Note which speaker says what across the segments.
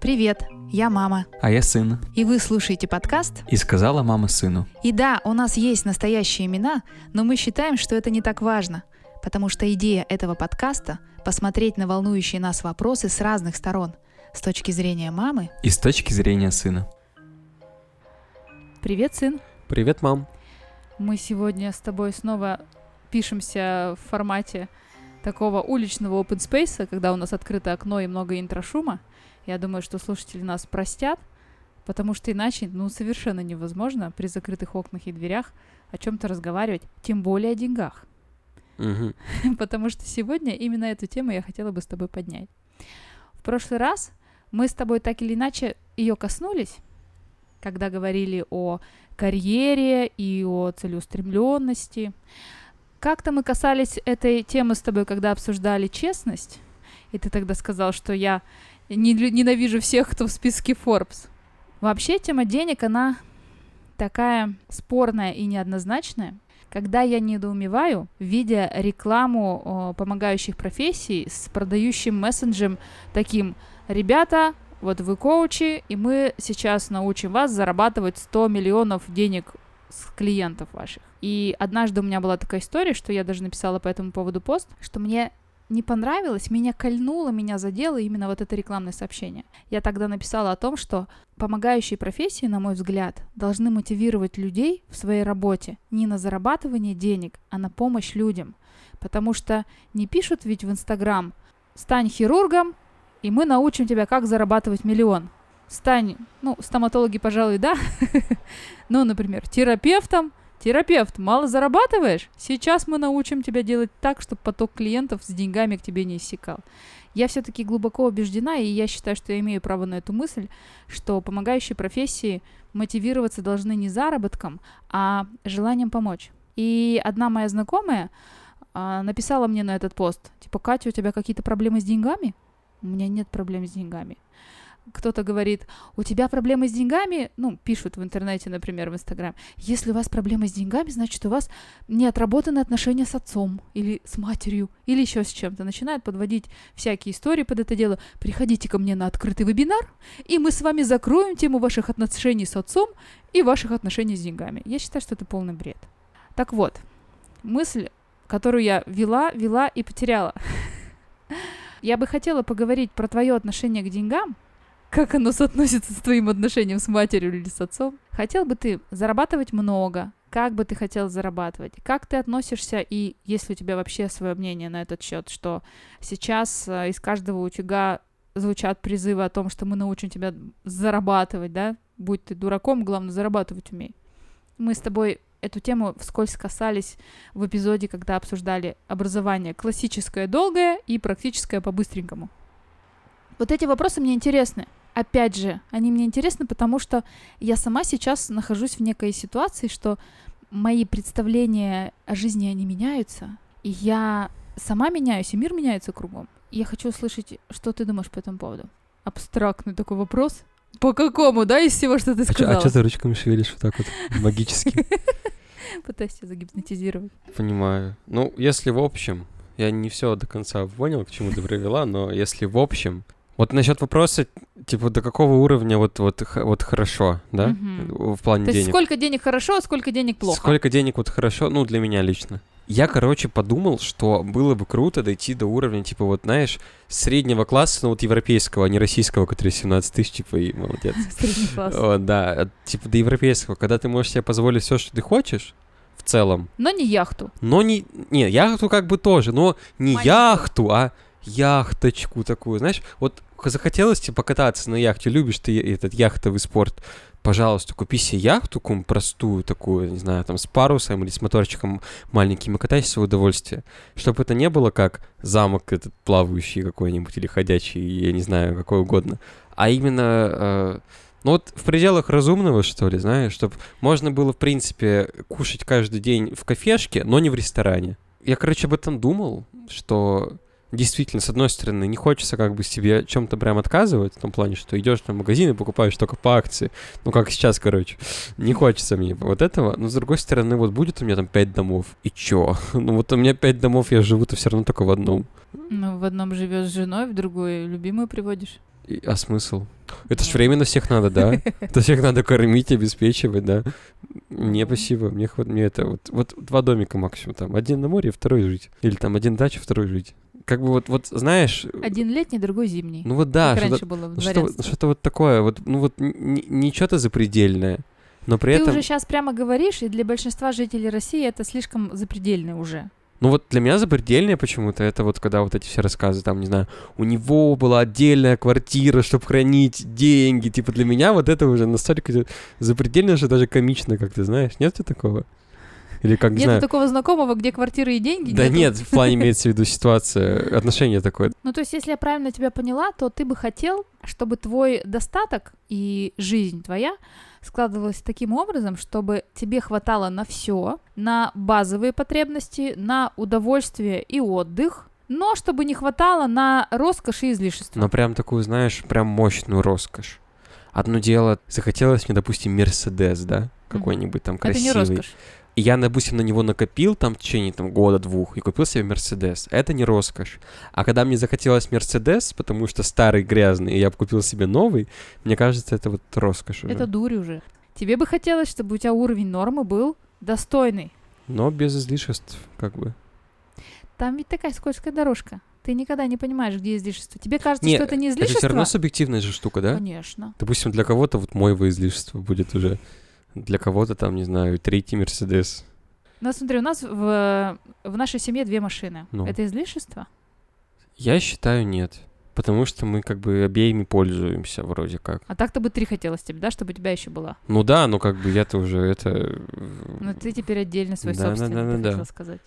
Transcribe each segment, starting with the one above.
Speaker 1: Привет, я мама.
Speaker 2: А я сын.
Speaker 1: И вы слушаете подкаст?
Speaker 2: И сказала мама сыну.
Speaker 1: И да, у нас есть настоящие имена, но мы считаем, что это не так важно, потому что идея этого подкаста — посмотреть на волнующие нас вопросы с разных сторон, с точки зрения мамы
Speaker 2: И с точки зрения сына.
Speaker 1: Привет, сын.
Speaker 3: Привет, мам.
Speaker 1: Мы сегодня с тобой снова пишемся в формате такого уличного open space, когда у нас открыто окно и много интрошума. Я думаю, что слушатели нас простят, потому что иначе, ну, совершенно невозможно при закрытых окнах и дверях о чем-то разговаривать, тем более о деньгах.
Speaker 3: Мгм.
Speaker 1: потому что сегодня именно эту тему я хотела бы с тобой поднять. В прошлый раз мы с тобой так или иначе ее коснулись, когда говорили о карьере и о целеустремленности. Как-то мы касались этой темы с тобой, когда обсуждали честность, и ты тогда сказал, что я ненавижу всех, кто в списке Forbes. Вообще тема денег, она такая спорная и неоднозначная, когда я недоумеваю, видя рекламу о, помогающих профессий с продающим мессенджем таким «Ребята, вот вы коучи, и мы сейчас научим вас зарабатывать 100 миллионов денег с клиентов ваших». И однажды у меня была такая история, что я даже написала по этому поводу пост, что мне не понравилось, меня кольнуло, меня задело именно вот это рекламное сообщение. Я тогда написала о том, что помогающие профессии, на мой взгляд, должны мотивировать людей в своей работе не на зарабатывание денег, а на помощь людям. Потому что не пишут ведь в Инстаграм «Стань хирургом, и мы научим тебя, как зарабатывать миллион». Стань, ну, стоматологи, пожалуй, да, ну, например, терапевтом, Терапевт, мало зарабатываешь? Сейчас мы научим тебя делать так, чтобы поток клиентов с деньгами к тебе не иссякал. Я все-таки глубоко убеждена, и я считаю, что я имею право на эту мысль, что помогающие профессии мотивироваться должны не заработком, а желанием помочь. И одна моя знакомая а, написала мне на этот пост, типа, Катя, у тебя какие-то проблемы с деньгами? У меня нет проблем с деньгами кто-то говорит, у тебя проблемы с деньгами, ну, пишут в интернете, например, в Инстаграм, если у вас проблемы с деньгами, значит, у вас не отработаны отношения с отцом или с матерью, или еще с чем-то. Начинают подводить всякие истории под это дело. Приходите ко мне на открытый вебинар, и мы с вами закроем тему ваших отношений с отцом и ваших отношений с деньгами. Я считаю, что это полный бред. Так вот, мысль, которую я вела, вела и потеряла. Я бы хотела поговорить про твое отношение к деньгам, как оно соотносится с твоим отношением с матерью или с отцом? Хотел бы ты зарабатывать много? Как бы ты хотел зарабатывать? Как ты относишься и есть ли у тебя вообще свое мнение на этот счет, что сейчас э, из каждого утюга звучат призывы о том, что мы научим тебя зарабатывать, да? Будь ты дураком, главное зарабатывать умей. Мы с тобой эту тему вскользь касались в эпизоде, когда обсуждали образование классическое долгое и практическое по-быстренькому. Вот эти вопросы мне интересны. Опять же, они мне интересны, потому что я сама сейчас нахожусь в некой ситуации, что мои представления о жизни, они меняются, и я сама меняюсь, и мир меняется кругом. И я хочу услышать, что ты думаешь по этому поводу. Абстрактный такой вопрос. По какому, да, из всего, что ты
Speaker 3: А чё-
Speaker 1: сказала?
Speaker 3: А что ты ручками шевелишь вот так вот магически?
Speaker 1: Пытаюсь тебя загипнотизировать.
Speaker 3: Понимаю. Ну, если в общем, я не все до конца понял, к чему ты привела, но если в общем, вот насчет вопроса, типа, до какого уровня вот, вот, вот хорошо, да,
Speaker 1: Мгм.
Speaker 3: в плане
Speaker 1: То есть
Speaker 3: денег?
Speaker 1: сколько денег хорошо, а сколько денег плохо?
Speaker 3: Сколько денег вот хорошо, ну, для меня лично. Я, короче, подумал, что было бы круто дойти до уровня, типа, вот, знаешь, среднего класса, ну, вот европейского, а не российского, который 17 тысяч, типа, и молодец.
Speaker 1: Средний класс.
Speaker 3: О, да, от- типа, до европейского, когда ты можешь себе позволить все, что ты хочешь, в целом,
Speaker 1: Но не яхту.
Speaker 3: но не... Не, яхту как бы тоже, но не
Speaker 1: Маленькую.
Speaker 3: яхту, а яхточку такую, знаешь, вот захотелось тебе покататься на яхте, любишь ты этот яхтовый спорт, пожалуйста, купи себе яхту какую простую такую, не знаю, там с парусом или с моторчиком маленьким и катайся в удовольствие. Чтобы это не было как замок этот плавающий какой-нибудь или ходячий, я не знаю, какой угодно, а именно... э, ну вот в пределах разумного, что ли, знаешь, чтобы можно было, в принципе, кушать каждый день в кафешке, но не в ресторане. Я, короче, об этом думал, что действительно, с одной стороны, не хочется как бы себе чем-то прям отказывать, в том плане, что идешь на магазин и покупаешь только по акции. Ну, как сейчас, короче. Не хочется мне вот этого. Но, с другой стороны, вот будет у меня там пять домов, и чё? Ну, вот у меня пять домов, я живу-то все равно только в одном.
Speaker 1: Ну, в одном живешь с женой, в другой любимую приводишь.
Speaker 3: И- а смысл? Это ж временно всех надо, да? Это всех надо кормить, обеспечивать, да? Не, спасибо, мне хват... мне это вот, вот два домика максимум там. Один на море, второй жить. Или там один дача, второй жить. Как бы вот, вот знаешь,
Speaker 1: Один летний, другой зимний.
Speaker 3: ну вот да, что-то
Speaker 1: было
Speaker 3: ну, что, что-то вот такое, вот, ну вот не что-то запредельное, но при
Speaker 1: Ты
Speaker 3: этом,
Speaker 1: уже сейчас прямо говоришь, и для большинства жителей России это слишком запредельно уже.
Speaker 3: ну вот для меня запредельное почему-то, это вот когда вот эти все рассказы, там, не знаю, у него была отдельная квартира, чтобы хранить деньги, типа для меня вот это уже настолько запредельно, что даже комично, как ты знаешь, нет такого? Или как, не
Speaker 1: Нету
Speaker 3: знаю,
Speaker 1: такого знакомого, где квартиры и деньги.
Speaker 3: да
Speaker 1: нету?
Speaker 3: нет, в плане имеется в виду ситуация, отношение такое.
Speaker 1: Ну, то есть, если я правильно тебя поняла, то ты бы хотел, чтобы твой достаток и жизнь твоя складывалась таким образом, чтобы тебе хватало на все, на базовые потребности, на удовольствие и отдых, но чтобы не хватало на роскошь и излишества.
Speaker 3: Но прям такую, знаешь, прям мощную роскошь. Одно дело, захотелось мне, допустим, Мерседес, да, какой-нибудь там
Speaker 1: Это не
Speaker 3: красивый.
Speaker 1: роскошь.
Speaker 3: И я, допустим, на него накопил там в течение там года-двух и купил себе Мерседес. Это не роскошь. А когда мне захотелось Мерседес, потому что старый грязный, и я купил себе новый, мне кажется, это вот роскошь уже.
Speaker 1: Это дурь уже. Тебе бы хотелось, чтобы у тебя уровень нормы был достойный.
Speaker 3: Но без излишеств, как бы.
Speaker 1: Там ведь такая скользкая дорожка. Ты никогда не понимаешь, где излишество. Тебе кажется,
Speaker 3: Не,
Speaker 1: что это не
Speaker 3: Это
Speaker 1: излишество?
Speaker 3: все равно субъективная же штука, да?
Speaker 1: Конечно.
Speaker 3: Допустим, для кого-то вот мой во излишество будет уже. Для кого-то там, не знаю, третий Мерседес.
Speaker 1: Ну, смотри, у нас в, в нашей семье две машины.
Speaker 3: Ну.
Speaker 1: Это излишество?
Speaker 3: Я считаю, нет. Потому что мы как бы обеими пользуемся вроде как.
Speaker 1: А так-то бы три хотелось тебе, да, чтобы у тебя еще была.
Speaker 3: Ну да, но как бы я-то уже это...
Speaker 1: Но ты теперь отдельно свой
Speaker 3: Да, да,
Speaker 1: собственный,
Speaker 3: да, да, да.
Speaker 1: хотела сказать.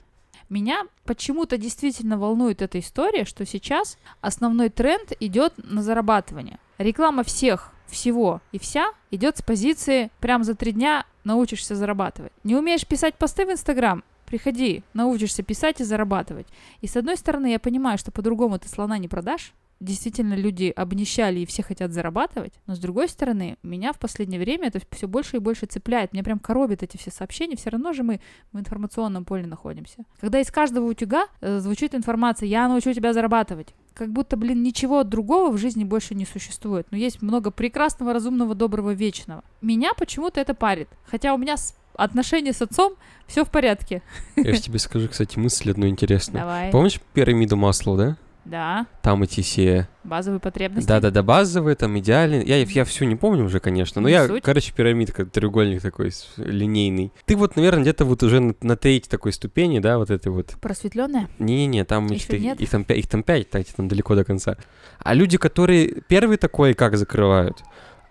Speaker 1: Меня почему-то действительно волнует эта история, что сейчас основной тренд идет на зарабатывание. Реклама всех, всего и вся идет с позиции прям за три дня научишься зарабатывать. Не умеешь писать посты в Инстаграм? Приходи, научишься писать и зарабатывать. И с одной стороны, я понимаю, что по-другому ты слона не продашь. Действительно, люди обнищали и все хотят зарабатывать. Но с другой стороны, меня в последнее время это все больше и больше цепляет. Меня прям коробит эти все сообщения. Все равно же мы в информационном поле находимся. Когда из каждого утюга э, звучит информация «я научу тебя зарабатывать», как будто, блин, ничего другого в жизни больше не существует. Но есть много прекрасного, разумного, доброго, вечного. Меня почему-то это парит. Хотя у меня отношения с отцом все в порядке.
Speaker 3: Я же тебе скажу, кстати, мысль одну интересную.
Speaker 1: Давай.
Speaker 3: Помнишь пирамиду Маслоу, да?
Speaker 1: Да,
Speaker 3: Там эти все...
Speaker 1: базовые потребности.
Speaker 3: Да-да-да, базовые, там идеальные. Я, я всю не помню уже, конечно. Но
Speaker 1: Не
Speaker 3: я,
Speaker 1: суть.
Speaker 3: короче, пирамидка, треугольник такой линейный. Ты вот, наверное, где-то вот уже на, на третьей такой ступени, да, вот этой вот.
Speaker 1: Просветленная?
Speaker 3: Не-не-не, там
Speaker 1: Ещё
Speaker 3: их,
Speaker 1: нет?
Speaker 3: их там пя- их там пять, кстати, там далеко до конца. А люди, которые первый такой как закрывают,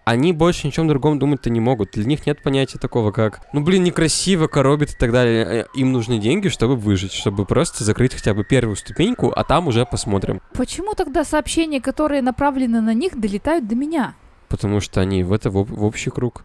Speaker 3: они больше ничем другом думать-то не могут. Для них нет понятия такого, как, ну, блин, некрасиво, коробит и так далее. Э, Им нужны деньги, чтобы выжить, чтобы просто закрыть хотя бы первую ступеньку, а там уже посмотрим.
Speaker 1: Почему тогда сообщения, которые направлены на них, долетают до меня?
Speaker 3: Потому что они в это в, в общий круг.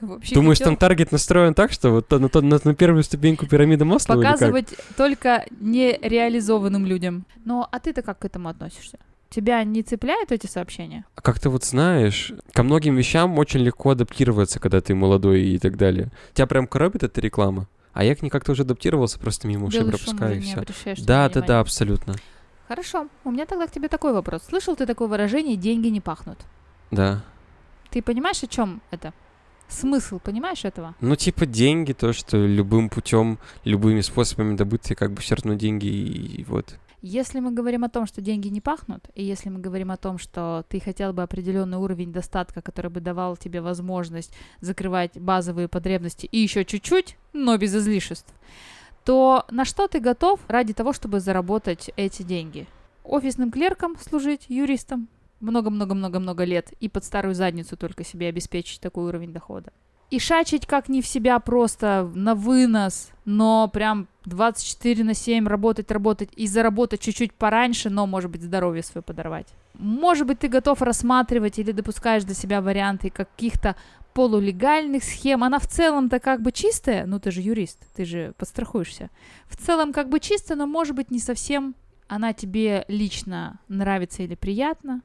Speaker 1: Вообще
Speaker 3: Думаешь,
Speaker 1: хотел
Speaker 3: там таргет настроен так, что вот на, на- на первую ступеньку пирамиды масла
Speaker 1: показывать только нереализованным людям. Ну, а ты-то как к этому относишься? Тебя не цепляют эти сообщения?
Speaker 3: А Как-то вот знаешь, ко многим вещам очень легко адаптироваться, когда ты молодой и так далее. Тебя прям коробит эта реклама? А я к ней как-то уже адаптировался, просто мимо ушей пропускаю и все. Да, да, да, абсолютно.
Speaker 1: Хорошо, у меня тогда к тебе такой вопрос. Слышал ты такое выражение «деньги не пахнут»?
Speaker 3: Да.
Speaker 1: Ты понимаешь, о чем это? Смысл, понимаешь этого?
Speaker 3: Ну, типа деньги, то, что любым путем, любыми способами добыться, как бы все равно деньги и, и вот.
Speaker 1: Если мы говорим о том, что деньги не пахнут, и если мы говорим о том, что ты хотел бы определенный уровень достатка, который бы давал тебе возможность закрывать базовые потребности и еще чуть-чуть, но без излишеств, то на что ты готов ради того, чтобы заработать эти деньги? Офисным клерком служить, юристом много-много-много-много лет и под старую задницу только себе обеспечить такой уровень дохода. И шачить как не в себя просто на вынос, но прям 24 на 7 работать, работать и заработать чуть-чуть пораньше, но, может быть, здоровье свое подорвать. Может быть, ты готов рассматривать или допускаешь для себя варианты каких-то полулегальных схем. Она в целом-то как бы чистая, ну ты же юрист, ты же подстрахуешься. В целом как бы чистая, но может быть не совсем она тебе лично нравится или приятна,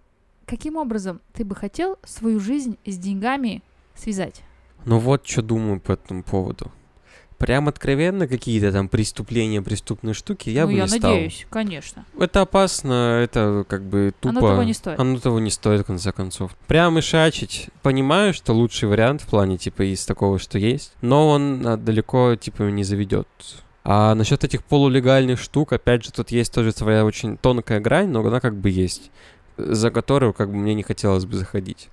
Speaker 1: каким образом ты бы хотел свою жизнь с деньгами связать?
Speaker 3: Ну вот что думаю по этому поводу. Прям откровенно какие-то там преступления, преступные штуки я
Speaker 1: ну,
Speaker 3: бы
Speaker 1: я
Speaker 3: не стал.
Speaker 1: надеюсь, конечно.
Speaker 3: Это опасно, это как бы тупо.
Speaker 1: Оно того не стоит.
Speaker 3: Оно того не стоит, в конце концов. Прям и шачить. Понимаю, что лучший вариант в плане, типа, из такого, что есть, но он а, далеко, типа, не заведет. А насчет этих полулегальных штук, опять же, тут есть тоже своя очень тонкая грань, но она как бы есть, за которую как бы мне не хотелось бы заходить.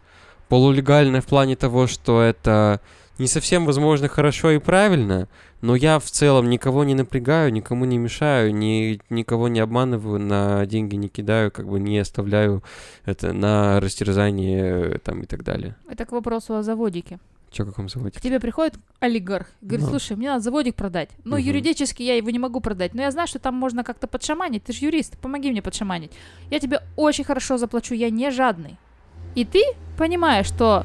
Speaker 3: Полулегальная в плане того, что это не совсем, возможно, хорошо и правильно, но я в целом никого не напрягаю, никому не мешаю, ни, никого не обманываю, на деньги не кидаю, как бы не оставляю это на растерзание там и так далее.
Speaker 1: Это к вопросу о заводике.
Speaker 3: Чё, каком заводе?
Speaker 1: К тебе приходит олигарх, говорит,
Speaker 3: Ну.
Speaker 1: слушай, мне надо заводик продать. Ну,
Speaker 3: Мгм.
Speaker 1: юридически я его не могу продать, но я знаю, что там можно как-то подшаманить. Ты же юрист, помоги мне подшаманить. Я тебе очень хорошо заплачу, я не жадный. И ты понимаешь, что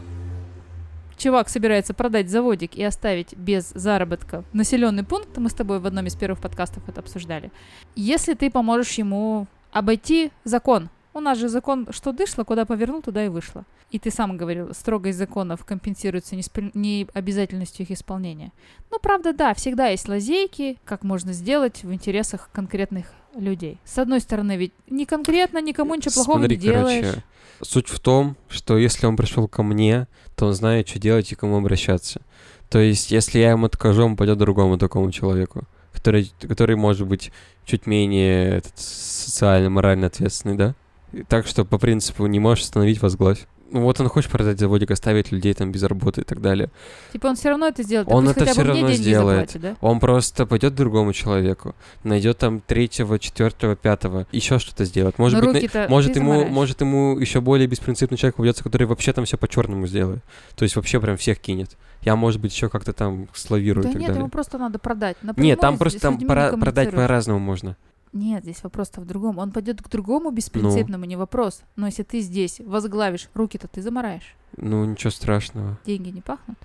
Speaker 1: чувак собирается продать заводик и оставить без заработка населенный пункт, мы с тобой в одном из первых подкастов это обсуждали. Если ты поможешь ему обойти закон, у нас же закон, что дышло, куда повернул, туда и вышло. И ты сам говорил, строгость законов компенсируется неспри- необязательностью их исполнения. Ну, правда, да, всегда есть лазейки, как можно сделать в интересах конкретных людей. С одной стороны, ведь не конкретно никому ничего плохого
Speaker 3: Смотри,
Speaker 1: не делаешь.
Speaker 3: короче, суть в том, что если он пришел ко мне, то он знает, что делать и к кому обращаться. То есть, если я ему откажу, он пойдет другому такому человеку, который, который может быть чуть менее этот, социально, морально ответственный, да? Так что, по принципу, не можешь остановить, возглавь. Ну вот он хочет продать заводик, оставить людей там без работы и так далее.
Speaker 1: Типа он все равно это сделает.
Speaker 3: Он это
Speaker 1: мне
Speaker 3: равно сделает.
Speaker 1: заплатит, да?
Speaker 3: Он просто пойдет другому человеку, найдет там третьего, четвертого, пятого, еще что-то сделает. Может
Speaker 1: Но
Speaker 3: быть, на- может ему,
Speaker 1: замараешь.
Speaker 3: может ему еще более беспринципный человек попадется, который вообще там все по черному сделает. То есть вообще прям всех кинет. Я, может быть, еще как-то там славирую
Speaker 1: Да
Speaker 3: и так
Speaker 1: нет,
Speaker 3: далее.
Speaker 1: ему просто надо продать. Напрямую
Speaker 3: Нет, там просто там пора- продать по-разному можно.
Speaker 1: Нет, здесь вопрос-то в другом. Он пойдет к другому
Speaker 3: Ну.
Speaker 1: беспринципному, не вопрос. Но если ты здесь возглавишь, руки-то ты замараешь.
Speaker 3: Ну, ничего страшного.
Speaker 1: Деньги не пахнут.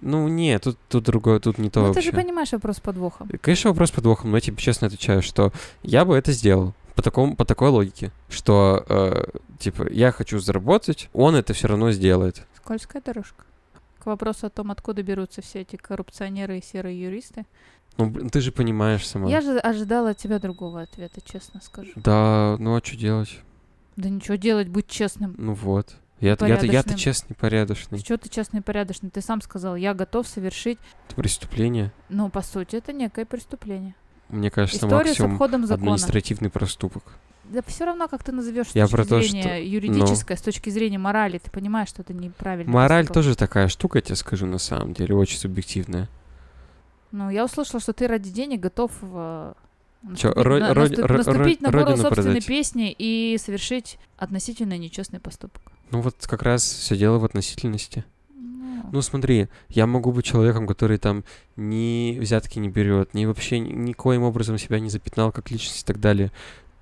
Speaker 3: Ну, нет, тут, тут другое, тут не то
Speaker 1: ну, ты
Speaker 3: вообще.
Speaker 1: же понимаешь вопрос с подвохом.
Speaker 3: Конечно, вопрос подвохом, но я тебе честно отвечаю, что я бы это сделал по, такому, по такой логике, что, э, типа, я хочу заработать, он это все равно сделает.
Speaker 1: Скользкая дорожка. К вопросу о том, откуда берутся все эти коррупционеры и серые юристы.
Speaker 3: Ну, блин, ты же понимаешь сама.
Speaker 1: Я же ожидала от тебя другого ответа, честно скажу.
Speaker 3: Да, ну а что делать?
Speaker 1: Да ничего делать, будь честным.
Speaker 3: Ну вот. Я-то, я-то, я-то
Speaker 1: Порядочным.
Speaker 3: честный, порядочный.
Speaker 1: Что ты честный порядочный? Ты сам сказал, я готов совершить,
Speaker 3: Это преступление.
Speaker 1: ну, по сути, это некое преступление.
Speaker 3: Мне кажется,
Speaker 1: История с
Speaker 3: максимум
Speaker 1: обходом закона.
Speaker 3: административный проступок.
Speaker 1: Да все равно, как ты назовешь с
Speaker 3: Я
Speaker 1: точки
Speaker 3: про то,
Speaker 1: зрения
Speaker 3: что- ну.
Speaker 1: юридической, с точки зрения морали, ты понимаешь, что это неправильно.
Speaker 3: Мораль
Speaker 1: поступок.
Speaker 3: тоже такая штука, я тебе скажу, на самом деле, очень субъективная.
Speaker 1: Ну, я услышала, что ты ради денег готов э,
Speaker 3: Чё,
Speaker 1: наступить,
Speaker 3: ро-
Speaker 1: на,
Speaker 3: ро-
Speaker 1: наступ-
Speaker 3: ро-
Speaker 1: наступить на горло собственной
Speaker 3: продать.
Speaker 1: песни и совершить относительно нечестный поступок.
Speaker 3: Ну вот как раз все дело в относительности.
Speaker 1: Ну,
Speaker 3: Ну смотри, я могу быть человеком, который там ни взятки не берет, ни вообще ни- никоим образом себя не запятнал как личность и так далее.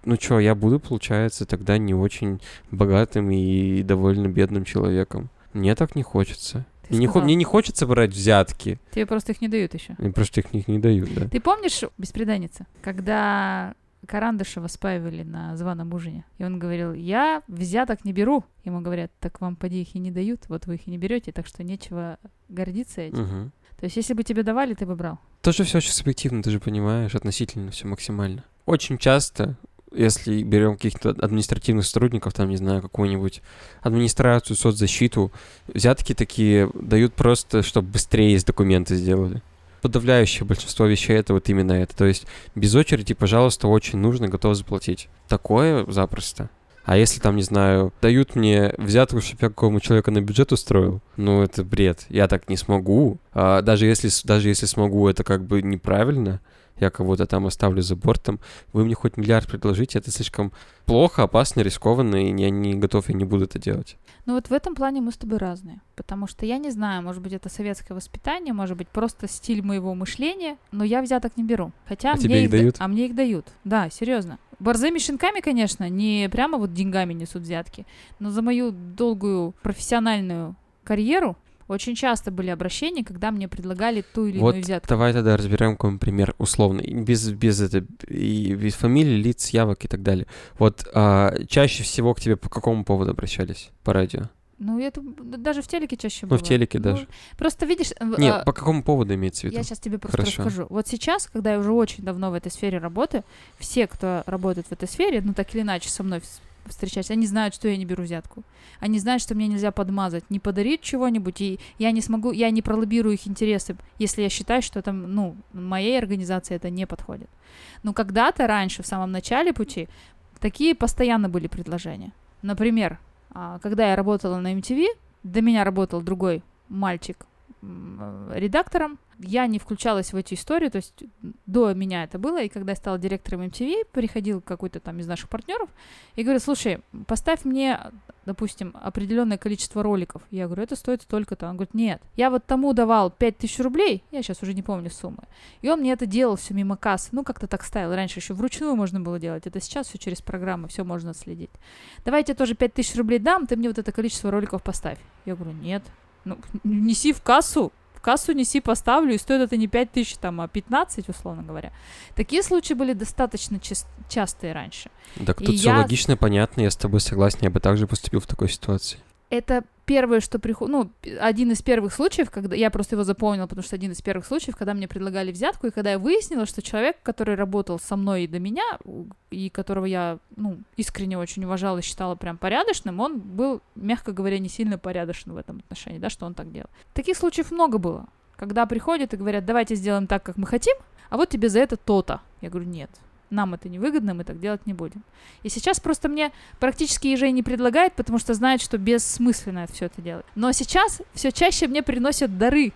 Speaker 3: Ну чё, я буду, получается, тогда не очень богатым и довольно бедным человеком. Мне так не хочется. Мне не, мне не хочется брать взятки.
Speaker 1: Тебе просто их не дают еще.
Speaker 3: Мне просто их не, не дают, да.
Speaker 1: Ты помнишь «Беспреданница», когда Карандышева спаивали на званом ужине? И он говорил, я взяток не беру. Ему говорят, так вам поди их и не дают, вот вы их и не берете, так что нечего гордиться этим.
Speaker 3: Мгм.
Speaker 1: То есть, если бы тебе давали, ты бы брал.
Speaker 3: Тоже все очень субъективно, ты же понимаешь, относительно все максимально. Очень часто, если берем каких-то административных сотрудников, там, не знаю, какую-нибудь администрацию, соцзащиту, взятки такие дают просто, чтобы быстрее документы сделали. Подавляющее большинство вещей это вот именно это. То есть без очереди, пожалуйста, очень нужно, готов заплатить. Такое запросто. А если там, не знаю, дают мне взятку, чтобы я какому человеку на бюджет устроил, ну это бред. Я так не смогу. А даже если, даже если смогу, это как бы неправильно. Я кого-то там оставлю за бортом. Вы мне хоть миллиард предложите, это слишком плохо, опасно, рискованно, и я не готов, я не буду это делать.
Speaker 1: Ну вот в этом плане мы с тобой разные. Потому что я не знаю, может быть, это советское воспитание, может быть, просто стиль моего мышления, но я взяток не беру. Хотя
Speaker 3: А
Speaker 1: мне
Speaker 3: тебе их
Speaker 1: да-
Speaker 3: дают?
Speaker 1: А мне их дают. Да, серьезно. Борзыми щенками, конечно, не прямо вот деньгами несут взятки, но за мою долгую профессиональную карьеру Очень часто были обращения, когда мне предлагали ту или
Speaker 3: Вот
Speaker 1: иную взятку.
Speaker 3: давай тогда разберем какой пример условный, без, без, это, и без фамилий, лиц, явок и так далее. Вот а, чаще всего к тебе по какому поводу обращались по радио?
Speaker 1: Ну, это даже в телеке чаще
Speaker 3: Ну,
Speaker 1: было.
Speaker 3: в телеке
Speaker 1: Ну,
Speaker 3: даже.
Speaker 1: Просто видишь... э,
Speaker 3: Нет,
Speaker 1: а,
Speaker 3: по какому поводу имеется в виду?
Speaker 1: Я сейчас тебе просто
Speaker 3: Хорошо.
Speaker 1: расскажу. Вот сейчас, когда я уже очень давно в этой сфере работаю, все, кто работает в этой сфере, ну так или иначе со мной вс- встречаются, они знают, что я не беру взятку. Они знают, что мне нельзя подмазать, не подарить чего-нибудь, и я не смогу, я не пролоббирую их интересы, если я считаю, что там, ну, моей организации это не подходит. Но когда-то раньше, в самом начале пути, такие постоянно были предложения. Например, а, когда я работала на MTV, до меня работал другой мальчик редактором. Я не включалась в эти истории, то есть до меня это было, и когда я стала директором MTV, приходил какой-то там из наших партнеров и говорит, слушай, поставь мне, допустим, определенное количество роликов. Я говорю, это стоит столько-то. Он говорит, нет, я вот тому давал 5000 рублей, я сейчас уже не помню суммы, и он мне это делал все мимо кассы, ну как-то так ставил. Раньше еще вручную можно было делать, это сейчас все через программы, все можно следить. Давай я тебе тоже 5000 рублей дам, ты мне вот это количество роликов поставь. Я говорю, нет, ну, неси в кассу, кассу неси, поставлю, и стоит это не 5 тысяч, там, а 15, условно говоря. Такие случаи были достаточно чис- частые раньше.
Speaker 3: Так
Speaker 1: и
Speaker 3: тут все
Speaker 1: я-
Speaker 3: логично, понятно, я с тобой согласен, я бы также поступил в такой ситуации.
Speaker 1: Это первое, что приходит, ну, один из первых случаев, когда я просто его запомнила, потому что один из первых случаев, когда мне предлагали взятку, и когда я выяснила, что человек, который работал со мной и до меня, и которого я, ну, искренне очень уважала и считала прям порядочным, он был, мягко говоря, не сильно порядочным в этом отношении, да, что он так делал. Таких случаев много было, когда приходят и говорят, давайте сделаем так, как мы хотим, а вот тебе за это то-то. Я говорю, нет, нам это невыгодно, мы так делать не будем. И сейчас просто мне практически ежей не предлагает, потому что знает, что бессмысленно все это делать. Но сейчас все чаще мне приносят дары.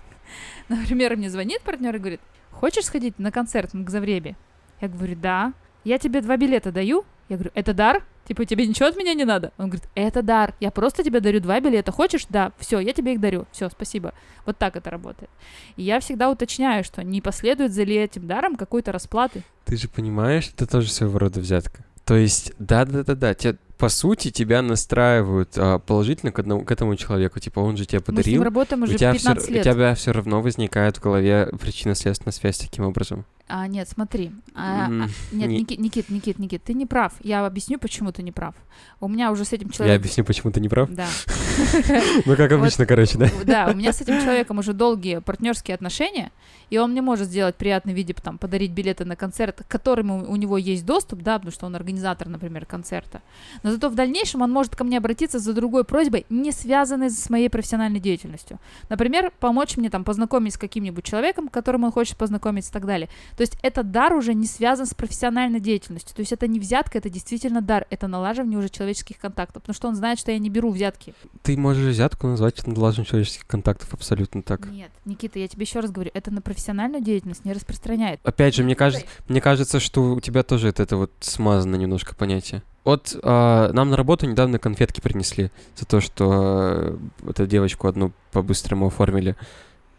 Speaker 1: Например, мне звонит партнер и говорит, хочешь сходить на концерт в Гзавребе? Я говорю, да. Я тебе два билета даю. Я говорю, это дар? Типа, тебе ничего от меня не надо? Он говорит, это дар. Я просто тебе дарю два билета. Хочешь? Да. Все, я тебе их дарю. Все, спасибо. Вот так это работает. И я всегда уточняю, что не последует за ли этим даром какой-то расплаты.
Speaker 3: Ты же понимаешь, это тоже своего рода взятка. То есть, да-да-да-да, те- по сути, тебя настраивают а, положительно к, одному, к этому человеку. Типа, он же тебе
Speaker 1: Мы с ним
Speaker 3: подарил,
Speaker 1: работаем
Speaker 3: у
Speaker 1: уже
Speaker 3: тебя, всё
Speaker 1: 15
Speaker 3: р-
Speaker 1: лет.
Speaker 3: у тебя все равно возникает в голове причинно-следственная связь таким образом.
Speaker 1: А, нет, смотри. А, а, нет,
Speaker 3: не-
Speaker 1: Никит, Никит, Никит, Никит, ты не прав. Я объясню, почему ты не прав. У меня уже с этим
Speaker 3: Я
Speaker 1: человеком...
Speaker 3: объясню, почему ты не прав.
Speaker 1: Да.
Speaker 3: Ну, как обычно, короче, да?
Speaker 1: Да, у меня с этим человеком уже долгие партнерские отношения, и он мне может сделать приятный виде, там, подарить билеты на концерт, к которым у него есть доступ, да, потому что он организатор, например, концерта. Но зато в дальнейшем он может ко мне обратиться за другой просьбой, не связанной с моей профессиональной деятельностью. Например, помочь мне там познакомить с каким-нибудь человеком, которому он хочет познакомиться и так далее. То есть этот дар уже не связан с профессиональной деятельностью. То есть это не взятка, это действительно дар, это налаживание уже человеческих контактов, потому что он знает, что я не беру взятки.
Speaker 3: Ты можешь взятку назвать налаживанием человеческих контактов абсолютно так.
Speaker 1: Нет, Никита, я тебе еще раз говорю, это на профессиональную деятельность не распространяет.
Speaker 3: Опять же, мне кажется, мне кажется, что у тебя тоже это, это вот смазано немножко понятие. Вот а, нам на работу недавно конфетки принесли за то, что а, эту девочку одну по-быстрому оформили.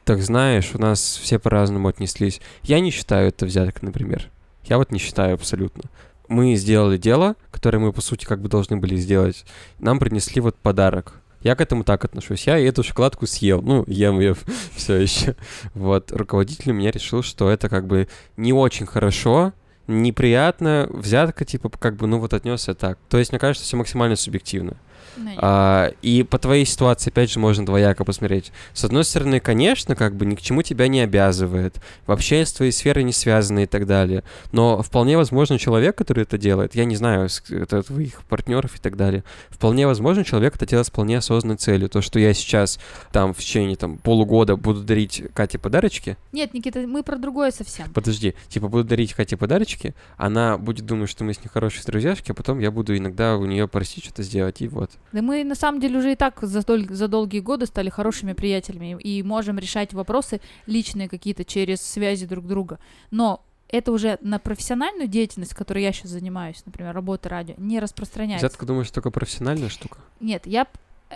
Speaker 3: Так знаешь, у нас все по-разному отнеслись. Я не считаю это взяткой, например. Я вот не считаю абсолютно. Мы сделали дело, которое мы, по сути, как бы должны были сделать. Нам принесли вот подарок. Я к этому так отношусь. Я эту шоколадку съел. Ну, ем ее все еще. Вот. Руководитель у меня решил, что это как бы не очень хорошо, неприятно, взятка, типа, как бы, ну вот отнесся так. То есть, мне кажется, все максимально субъективно.
Speaker 1: Ну.
Speaker 3: А, и по твоей ситуации, опять же, можно двояко посмотреть. С одной стороны, конечно, как бы ни к чему тебя не обязывает. Вообще с твоей сферой не связаны и так далее. Но вполне возможно, человек, который это делает, я не знаю, это твоих партнеров и так далее, вполне возможно, человек это делает с вполне осознанной целью. То, что я сейчас там в течение там полугода буду дарить Кате подарочки,
Speaker 1: Нет, Никита, мы про другое совсем.
Speaker 3: подожди, типа буду дарить Кате подарочки, она будет думать, что мы с ней хорошие друзьяшки, а потом я буду иногда у нее просить что-то сделать, и вот.
Speaker 1: Да мы на самом деле уже и так за, дол- за долгие годы стали хорошими приятелями и можем решать вопросы личные какие-то через связи друг друга. Но это уже на профессиональную деятельность, которой я сейчас занимаюсь, например, работа радио, не распространяется.
Speaker 3: Взятка, думаешь, только профессиональная штука?
Speaker 1: Нет, я,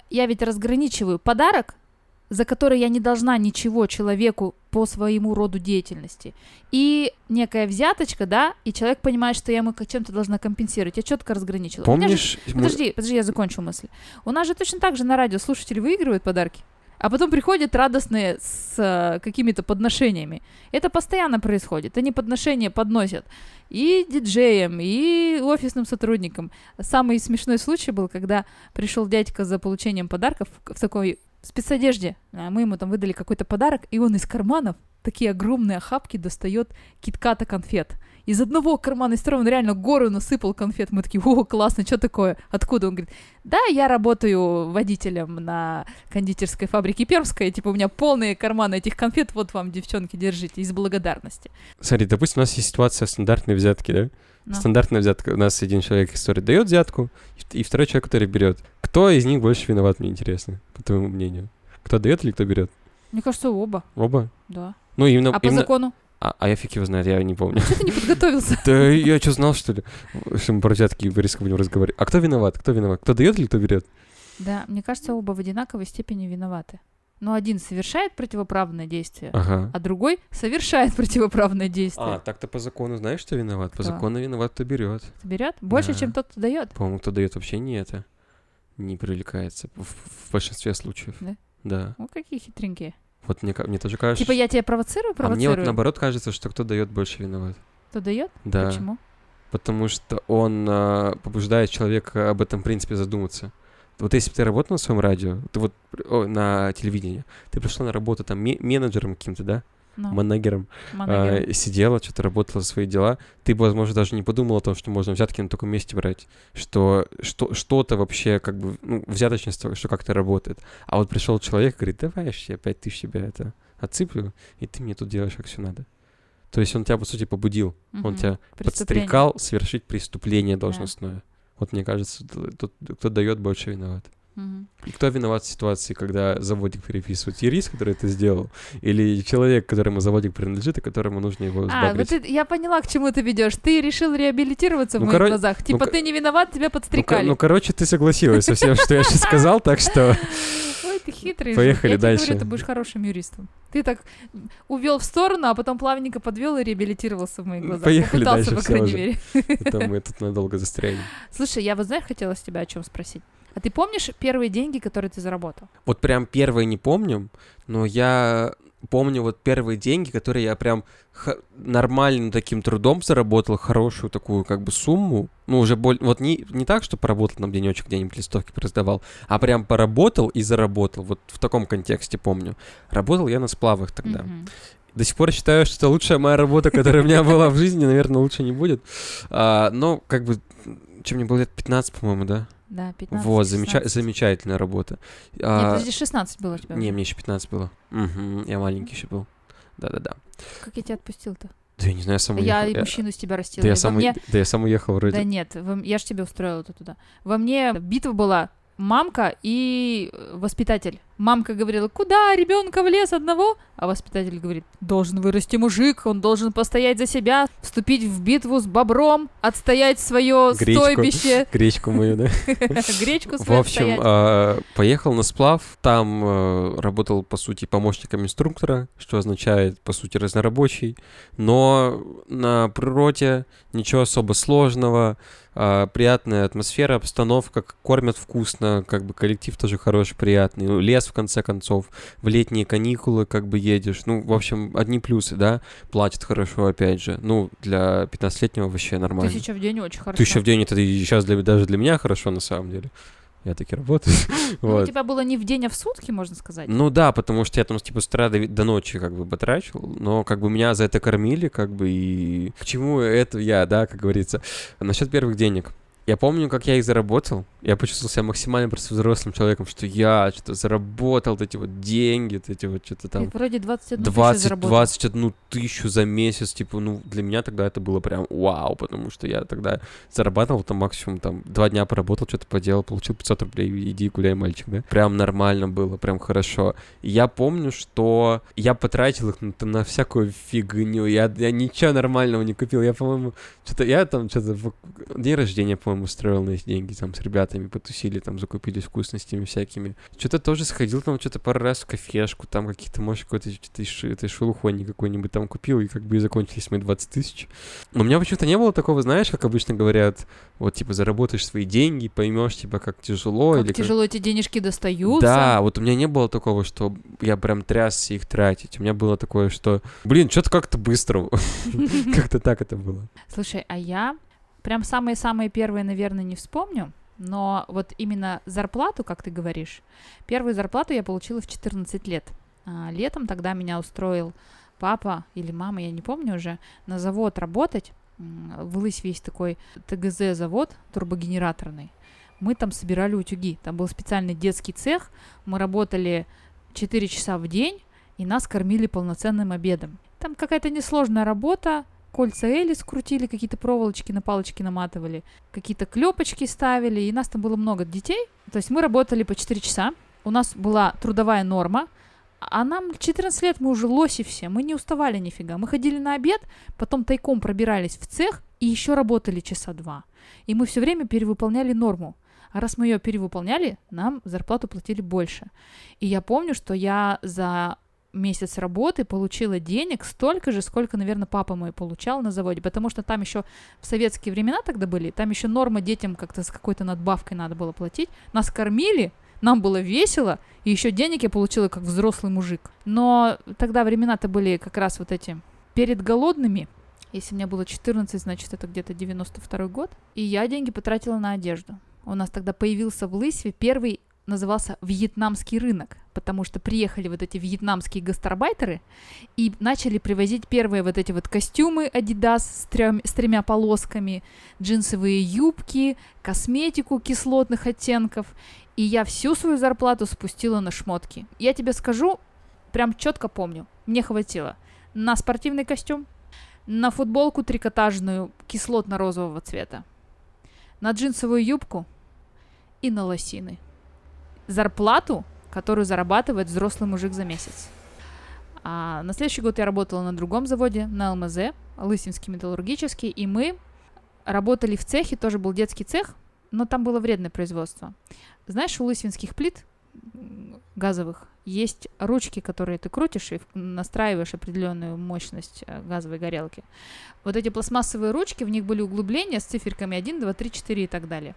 Speaker 1: я ведь разграничиваю подарок, за который я не должна ничего человеку по своему роду деятельности. И некая взяточка, да, и человек понимает, что я ему чем-то должна компенсировать. Я четко разграничила. Же-
Speaker 3: Помнишь? мы-
Speaker 1: Подожди, подожди, я закончу мысль. У нас же точно так же на радио слушатели выигрывают подарки. а потом приходят радостные с э, какими-то подношениями. Это постоянно происходит. Они подношения подносят и диджеям, и офисным сотрудникам. Самый смешной случай был, когда пришел дядька за получением подарков в такой спецодежде. А Мы ему там выдали какой-то подарок, и он из карманов такие огромные охапки достает китката конфет. Из одного кармана из второго он реально гору насыпал конфет. Мы такие, о, классно, что такое? Откуда? Он говорит, да, я работаю водителем на кондитерской фабрике Пермская, типа у меня полные карманы этих конфет, вот вам, девчонки, держите, из благодарности.
Speaker 3: Смотри, допустим, у нас есть ситуация стандартной взятки, да?
Speaker 1: Ну.
Speaker 3: Стандартная взятка. У нас один человек истории дает взятку, и второй человек, который берет. Кто из них больше виноват, мне интересно, по твоему мнению. Кто дает или кто берет?
Speaker 1: Мне кажется, оба,
Speaker 3: Оба?
Speaker 1: да.
Speaker 3: Ну, именно...
Speaker 1: А по
Speaker 3: именно-
Speaker 1: закону?
Speaker 3: А, а я фиг его знает, я не помню.
Speaker 1: Что ты не подготовился?
Speaker 3: Да я что, знал, что ли? Что мы про взятки резко будем разговаривать. А кто виноват? Кто виноват? Кто дает или кто берет?
Speaker 1: Да, мне кажется, оба в одинаковой степени виноваты. Но один совершает противоправное действие,
Speaker 3: Ага.
Speaker 1: а другой совершает противоправное действие.
Speaker 3: А, так-то по закону знаешь, кто виноват? По
Speaker 1: Кто?
Speaker 3: закону виноват, кто берет.
Speaker 1: Кто берет? Больше,
Speaker 3: Да.
Speaker 1: чем тот, кто дает.
Speaker 3: По-моему, кто дает вообще не это. Не привлекается в, в большинстве случаев.
Speaker 1: Да?
Speaker 3: Да.
Speaker 1: Ну, какие хитренькие.
Speaker 3: Вот мне, мне тоже кажется.
Speaker 1: Типа я тебя провоцирую,
Speaker 3: а мне
Speaker 1: провоцирую.
Speaker 3: вот наоборот кажется, что кто дает больше виноват.
Speaker 1: Кто дает?
Speaker 3: Да.
Speaker 1: Почему?
Speaker 3: Потому что он а, побуждает человека об этом принципе задуматься. Вот если бы ты работал на своем радио, ты вот о, на телевидении, ты пришла на работу там ме- менеджером каким-то, да,
Speaker 1: Ну,
Speaker 3: менеджером,
Speaker 1: манагер.
Speaker 3: а, сидела, что-то работала свои дела, ты бы, возможно, даже не подумал о том, что можно взятки на таком месте брать, что, что что-то вообще как бы, ну, взяточничество, что как-то работает. А вот пришел человек и говорит, давай я тебе пять тысяч тебя это отсыплю, и ты мне тут делаешь, как все надо. То есть он тебя, по сути, побудил, он
Speaker 1: Мгм.
Speaker 3: тебя подстрекал совершить преступление должностное. Вот мне кажется, т- тут кто дает, больше виноват. И кто виноват в ситуации, когда заводик переписывает? Юрист, который это сделал? Или человек, которому заводик принадлежит, и которому нужно его
Speaker 1: А,
Speaker 3: сбагрить?
Speaker 1: вот это- я поняла, к чему ты ведешь. Ты решил реабилитироваться
Speaker 3: Ну,
Speaker 1: в моих
Speaker 3: коро-
Speaker 1: глазах. Типа
Speaker 3: ко-
Speaker 1: ты не виноват, тебя
Speaker 3: Ну,
Speaker 1: подстрекали.
Speaker 3: ну, короче, ты согласилась со всем, что я сейчас сказал, так что...
Speaker 1: Ой, ты хитрый.
Speaker 3: Поехали
Speaker 1: я
Speaker 3: дальше.
Speaker 1: говорю, ты будешь хорошим юристом. Ты так увел в сторону, а потом плавненько подвел и реабилитировался в моих глазах.
Speaker 3: Поехали
Speaker 1: Попытался,
Speaker 3: дальше,
Speaker 1: по крайней мере.
Speaker 3: Это мы тут надолго застряли.
Speaker 1: Слушай, я вот знаешь, хотела с тебя о чем спросить. А ты помнишь первые деньги, которые ты заработал?
Speaker 3: Вот прям первые не помню, но я помню вот первые деньги, которые я прям х- нормальным таким трудом заработал, хорошую такую как бы сумму. Ну, уже боль... Вот не, не так, что поработал там денечек, где-нибудь листовки раздавал, а прям поработал и заработал. Вот в таком контексте помню. Работал я на сплавах тогда.
Speaker 1: Мгм.
Speaker 3: До сих пор считаю, что это лучшая моя работа, которая у меня была в жизни, наверное, лучше не будет. А, но как бы, чем мне было лет 15, по-моему, да?
Speaker 1: Да, 15
Speaker 3: вот, замеча-
Speaker 1: 16.
Speaker 3: замечательная работа.
Speaker 1: Нет,
Speaker 3: А,
Speaker 1: подожди, 16 было у тебя.
Speaker 3: не, мне еще 15 было. Мгм, я маленький еще был. Да-да-да.
Speaker 1: Как я тебя отпустил-то?
Speaker 3: Да я не знаю, я сам
Speaker 1: Я
Speaker 3: уехал.
Speaker 1: и мужчину с тебя растила.
Speaker 3: Да я, сам,
Speaker 1: мне-
Speaker 3: да я сам уехал вроде.
Speaker 1: Да нет, во- я же тебя устроила туда. Во мне битва была мамка и э, воспитатель. Мамка говорила, куда ребенка в лес одного? А воспитатель говорит, должен вырасти мужик, он должен постоять за себя, вступить в битву с бобром, отстоять свое
Speaker 3: Гречку.
Speaker 1: стойбище,
Speaker 3: Гречку мою, да?
Speaker 1: гречку
Speaker 3: В общем, а, поехал на сплав, там э, работал, по сути, помощником инструктора, что означает, по сути, разнорабочий, но на природе ничего особо сложного, а, приятная атмосфера, обстановка, кормят вкусно, как бы коллектив тоже хороший, приятный, ну, лес, в конце концов, в летние каникулы как бы едешь, ну, в общем, одни плюсы, да, платят хорошо, опять же, ну, для 15-летнего вообще нормально.
Speaker 1: Тысяча в день очень хорошо.
Speaker 3: Тысяча в день это сейчас для, даже для меня хорошо на самом деле. Я таки работаю.
Speaker 1: Ну, у
Speaker 3: вот.
Speaker 1: тебя было не в день, а в сутки, можно сказать.
Speaker 3: Ну да, потому что я там типа с утра до, до ночи как бы потрачил, но как бы меня за это кормили, как бы и к чему это я, да, как говорится. Насчет первых денег. Я помню, как я их заработал. Я почувствовал себя максимально просто взрослым человеком, что я что-то заработал вот эти вот деньги, вот эти вот что-то там.
Speaker 1: Ты вроде 21 тысячу
Speaker 3: 20,
Speaker 1: заработал.
Speaker 3: 21 тысячу за месяц, типа, ну, для меня тогда это было прям вау, потому что я тогда зарабатывал там максимум, там, два дня поработал, что-то поделал, получил 500 рублей, иди гуляй, мальчик, да? Прям нормально было, прям хорошо. И я помню, что я потратил их на, на всякую фигню, я, я ничего нормального не купил, я, по-моему, что-то, я там, что-то, день рождения, по-моему, по-моему, строил на эти деньги, там, с ребятами потусили, там, закупились вкусностями всякими. Что-то тоже сходил там, что-то пару раз в кафешку, там, какие-то, может, какой-то этой шелухони какой-нибудь там купил, и как бы и закончились мои 20 тысяч. Но у меня почему-то не было такого, знаешь, как обычно говорят, вот, типа, заработаешь свои деньги, поймешь, типа, как тяжело.
Speaker 1: Как
Speaker 3: или как-
Speaker 1: тяжело эти денежки достаются.
Speaker 3: Да, вот у меня не было такого, что я прям трясся их тратить. У меня было такое, что, блин, что-то как-то быстро. Как-то так это было.
Speaker 1: Слушай, а я прям самые-самые первые, наверное, не вспомню, но вот именно зарплату, как ты говоришь, первую зарплату я получила в 14 лет. А, летом тогда меня устроил папа или мама, я не помню уже, на завод работать. М, В Лысьве есть такой ТГЗ-завод турбогенераторный. Мы там собирали утюги. Там был специальный детский цех. Мы работали 4 часа в день, и нас кормили полноценным обедом. Там какая-то несложная работа, кольца Эли скрутили, какие-то проволочки на палочки наматывали, какие-то клепочки ставили, и нас там было много детей. То есть мы работали по 4 часа, у нас была трудовая норма, а нам 14 лет, мы уже лоси все, мы не уставали нифига. Мы ходили на обед, потом тайком пробирались в цех и еще работали часа два. И мы все время перевыполняли норму. А раз мы ее перевыполняли, нам зарплату платили больше. И я помню, что я за месяц работы получила денег столько же, сколько, наверное, папа мой получал на заводе, потому что там еще в советские времена тогда были, там еще норма детям как-то с какой-то надбавкой надо было платить. Нас кормили, нам было весело, и еще денег я получила как взрослый мужик. Но тогда времена-то были как раз вот эти перед голодными. Если мне было 14, значит, это где-то 92 год. И я деньги потратила на одежду. У нас тогда появился в Лысьве первый назывался вьетнамский рынок, потому что приехали вот эти вьетнамские гастарбайтеры и начали привозить первые вот эти вот костюмы Adidas с, трем- с тремя полосками, джинсовые юбки, косметику кислотных оттенков. И я всю свою зарплату спустила на шмотки. Я тебе скажу, прям четко помню, мне хватило на спортивный костюм, на футболку трикотажную кислотно-розового цвета, на джинсовую юбку и на лосины зарплату, которую зарабатывает взрослый мужик за месяц. А на следующий год я работала на другом заводе, на ЛМЗ, Лысинский металлургический, и мы работали в цехе, тоже был детский цех, но там было вредное производство. Знаешь, у лысинских плит газовых есть ручки, которые ты крутишь и настраиваешь определенную мощность э, газовой горелки. Вот эти пластмассовые ручки, в них были углубления с циферками 1, 2, 3, 4 и так далее.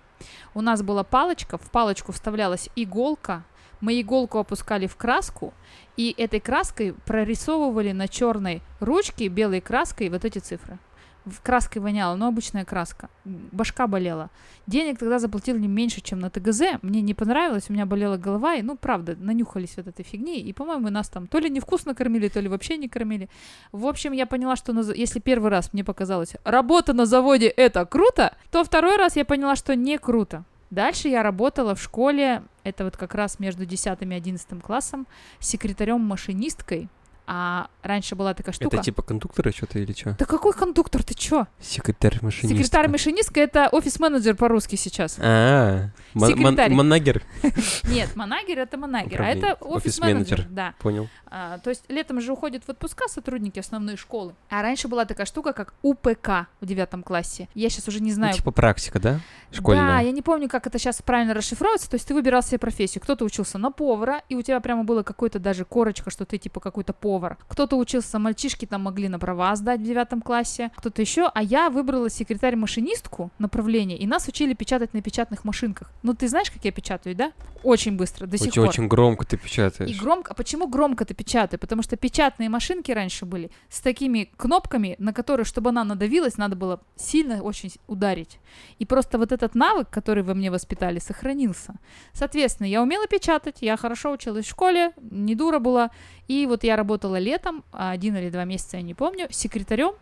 Speaker 1: У нас была палочка, в палочку вставлялась иголка, мы иголку опускали в краску, и этой краской прорисовывали на черной ручке белой краской вот эти цифры. В краской воняло, но обычная краска. Башка болела. Денег тогда заплатили не меньше, чем на ТГЗ. Мне не понравилось, у меня болела голова, и, ну, правда, нанюхались вот этой фигни, и, по-моему, нас там то ли невкусно кормили, то ли вообще не кормили. В общем, я поняла, что на если первый раз мне показалось, работа на заводе это круто, то второй раз я поняла, что не круто. Дальше я работала в школе, это вот как раз между 10 и 11 классом, секретарем-машинисткой. А раньше была такая штука.
Speaker 3: Это типа кондуктора что-то или что?
Speaker 1: Да какой кондуктор, ты чё?
Speaker 3: Секретарь машиниста.
Speaker 1: Секретарь-машинистка — это офис-менеджер по-русски сейчас.
Speaker 3: А, мон- мон-
Speaker 1: Секретарь.
Speaker 3: манагер,
Speaker 1: Нет, манагер — это манагер, а это офис-менеджер. Да.
Speaker 3: понял.
Speaker 1: А, то есть летом же уходят в отпуска сотрудники основной школы. А раньше была такая штука, как УПК в девятом классе. Я сейчас уже не знаю,
Speaker 3: типа практика, да?
Speaker 1: Да,
Speaker 3: Школьная.
Speaker 1: я не помню, как это сейчас правильно расшифровывается. То есть ты выбирал себе профессию. Кто-то учился на повара, и у тебя прямо было какой-то даже корочка, что ты типа какой-то повар. Кто-то учился, мальчишки там могли на права сдать в девятом классе, кто-то еще. А я выбрала секретарь-машинистку направление, и нас учили печатать на печатных машинках. Ну, ты знаешь, как я печатаю, да? Очень быстро, до сих
Speaker 3: Очень,
Speaker 1: пор.
Speaker 3: очень громко ты
Speaker 1: И
Speaker 3: печатаешь.
Speaker 1: громко. А почему громко ты печатаю? Потому что печатные машинки раньше были с такими кнопками, на которые, чтобы она надавилась, надо было сильно очень ударить. И просто вот этот навык, который вы мне воспитали, сохранился. Соответственно, я умела печатать, я хорошо училась в школе, не дура была. И вот я работала летом, а, один или два месяца, я не помню, секретарем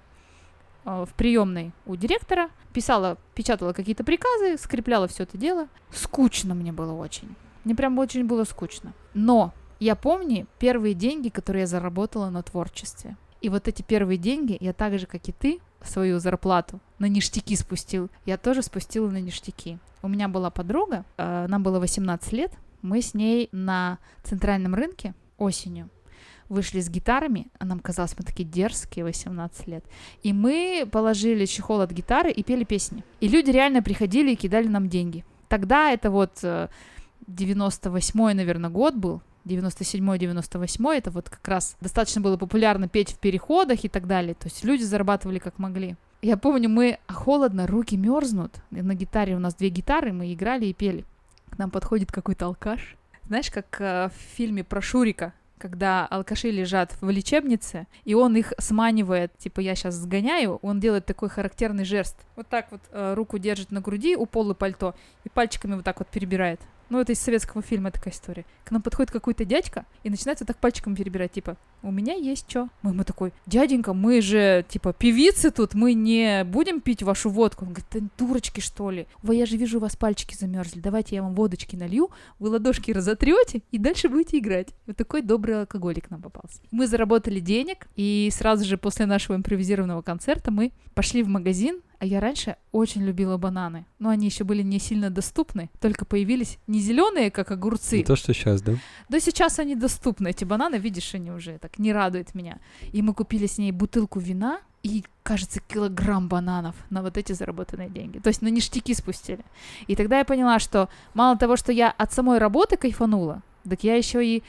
Speaker 1: э, в приемной у директора, писала, печатала какие-то приказы, скрепляла все это дело. Скучно мне было очень. Мне прям очень было скучно. Но я помню первые деньги, которые я заработала на творчестве. И вот эти первые деньги я так же, как и ты, свою зарплату на ништяки спустил. Я тоже спустила на ништяки. У меня была подруга, э, нам было 18 лет, мы с ней на центральном рынке осенью вышли с гитарами, а нам казалось, мы такие дерзкие, 18 лет, и мы положили чехол от гитары и пели песни. И люди реально приходили и кидали нам деньги. Тогда это вот 98-й, наверное, год был, 97-98, это вот как раз достаточно было популярно петь в переходах и так далее. То есть люди зарабатывали как могли. Я помню, мы а холодно, руки мерзнут. На гитаре у нас две гитары, мы играли и пели. К нам подходит какой-то алкаш. Знаешь, как э, в фильме про Шурика, когда алкаши лежат в лечебнице, и он их сманивает, типа я сейчас сгоняю, он делает такой характерный жест. Вот так вот э, руку держит на груди у полы пальто и пальчиками вот так вот перебирает. Ну, это из советского фильма такая история. К нам подходит какой-то дядька и начинается так пальчиком перебирать, типа, у меня есть что. Мы ему такой, дяденька, мы же, типа, певицы тут, мы не будем пить вашу водку. Он говорит, да дурочки, что ли? Вы, я же вижу, у вас пальчики замерзли, давайте я вам водочки налью, вы ладошки разотрете и дальше будете играть. Вот такой добрый алкоголик нам попался. Мы заработали денег, и сразу же после нашего импровизированного концерта мы пошли в магазин, а я раньше очень любила бананы. Но они еще были не сильно доступны. Только появились не зеленые, как огурцы.
Speaker 3: Не то, что сейчас, да?
Speaker 1: Да сейчас они доступны. Эти бананы, видишь, они уже так не радуют меня. И мы купили с ней бутылку вина и, кажется, килограмм бананов на вот эти заработанные деньги. То есть на ништяки спустили. И тогда я поняла, что мало того, что я от самой работы кайфанула, так я еще и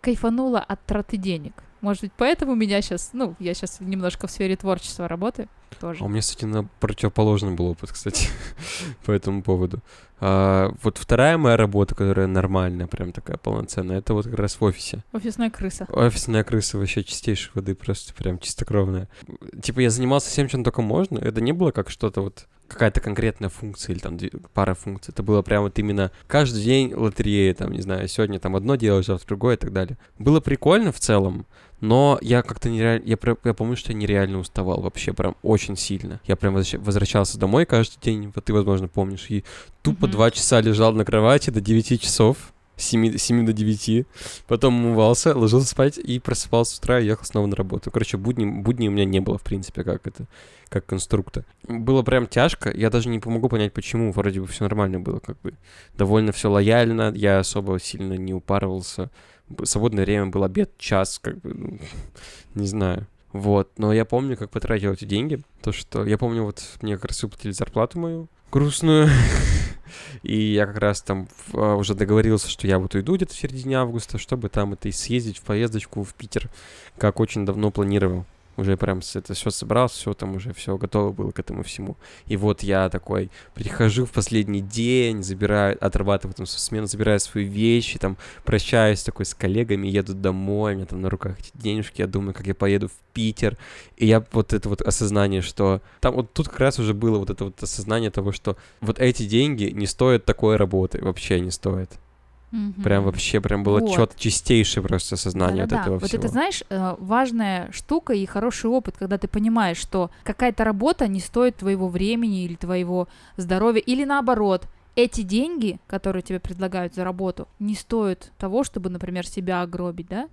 Speaker 1: кайфанула от траты денег. Может быть, поэтому меня сейчас, ну, я сейчас немножко в сфере творчества работаю тоже.
Speaker 3: А у меня, кстати, на противоположный был опыт, кстати, по этому поводу. А, вот вторая моя работа, которая нормальная, прям такая полноценная, это вот как раз в офисе.
Speaker 1: Офисная крыса.
Speaker 3: Офисная крыса вообще чистейшей воды, просто прям чистокровная. Типа я занимался всем, чем только можно. Это не было как что-то вот какая-то конкретная функция или там пара функций. Это было прям вот именно каждый день лотерея, там, не знаю, сегодня там одно делаешь, завтра другое и так далее. Было прикольно в целом, но я как-то нереально... Я, я помню, что я нереально уставал вообще прям очень сильно. Я прям возвращался домой каждый день, вот ты, возможно, помнишь, и тупо два mm-hmm. часа лежал на кровати до 9 часов. 7, 7 до 9, потом умывался, ложился спать и просыпался с утра и ехал снова на работу. Короче, будни, будни у меня не было, в принципе, как это, как конструктор. Было прям тяжко, я даже не помогу понять, почему, вроде бы все нормально было, как бы довольно все лояльно, я особо сильно не упарывался. Свободное время был обед, час, как бы, ну, не знаю. Вот, но я помню, как потратил эти деньги. То, что я помню, вот мне как раз выплатили зарплату мою грустную. И я как раз там а, уже договорился, что я вот уйду где-то в середине августа, чтобы там это и съездить в поездочку в Питер, как очень давно планировал уже прям это все собрал, все там уже все готово было к этому всему. И вот я такой прихожу в последний день, забираю, отрабатываю там смену, забираю свои вещи, там прощаюсь такой с коллегами, еду домой, у меня там на руках эти денежки, я думаю, как я поеду в Питер. И я вот это вот осознание, что там вот тут как раз уже было вот это вот осознание того, что вот эти деньги не стоят такой работы, вообще не стоят. Угу. Прям вообще, прям было вот. чет, чистейшее просто сознание да, от этого
Speaker 1: вот
Speaker 3: всего.
Speaker 1: Вот это, знаешь, э, важная штука и хороший опыт, когда ты понимаешь, что какая-то работа не стоит твоего времени или твоего здоровья, или наоборот, эти деньги, которые тебе предлагают за работу, не стоят того, чтобы, например, себя огробить, да?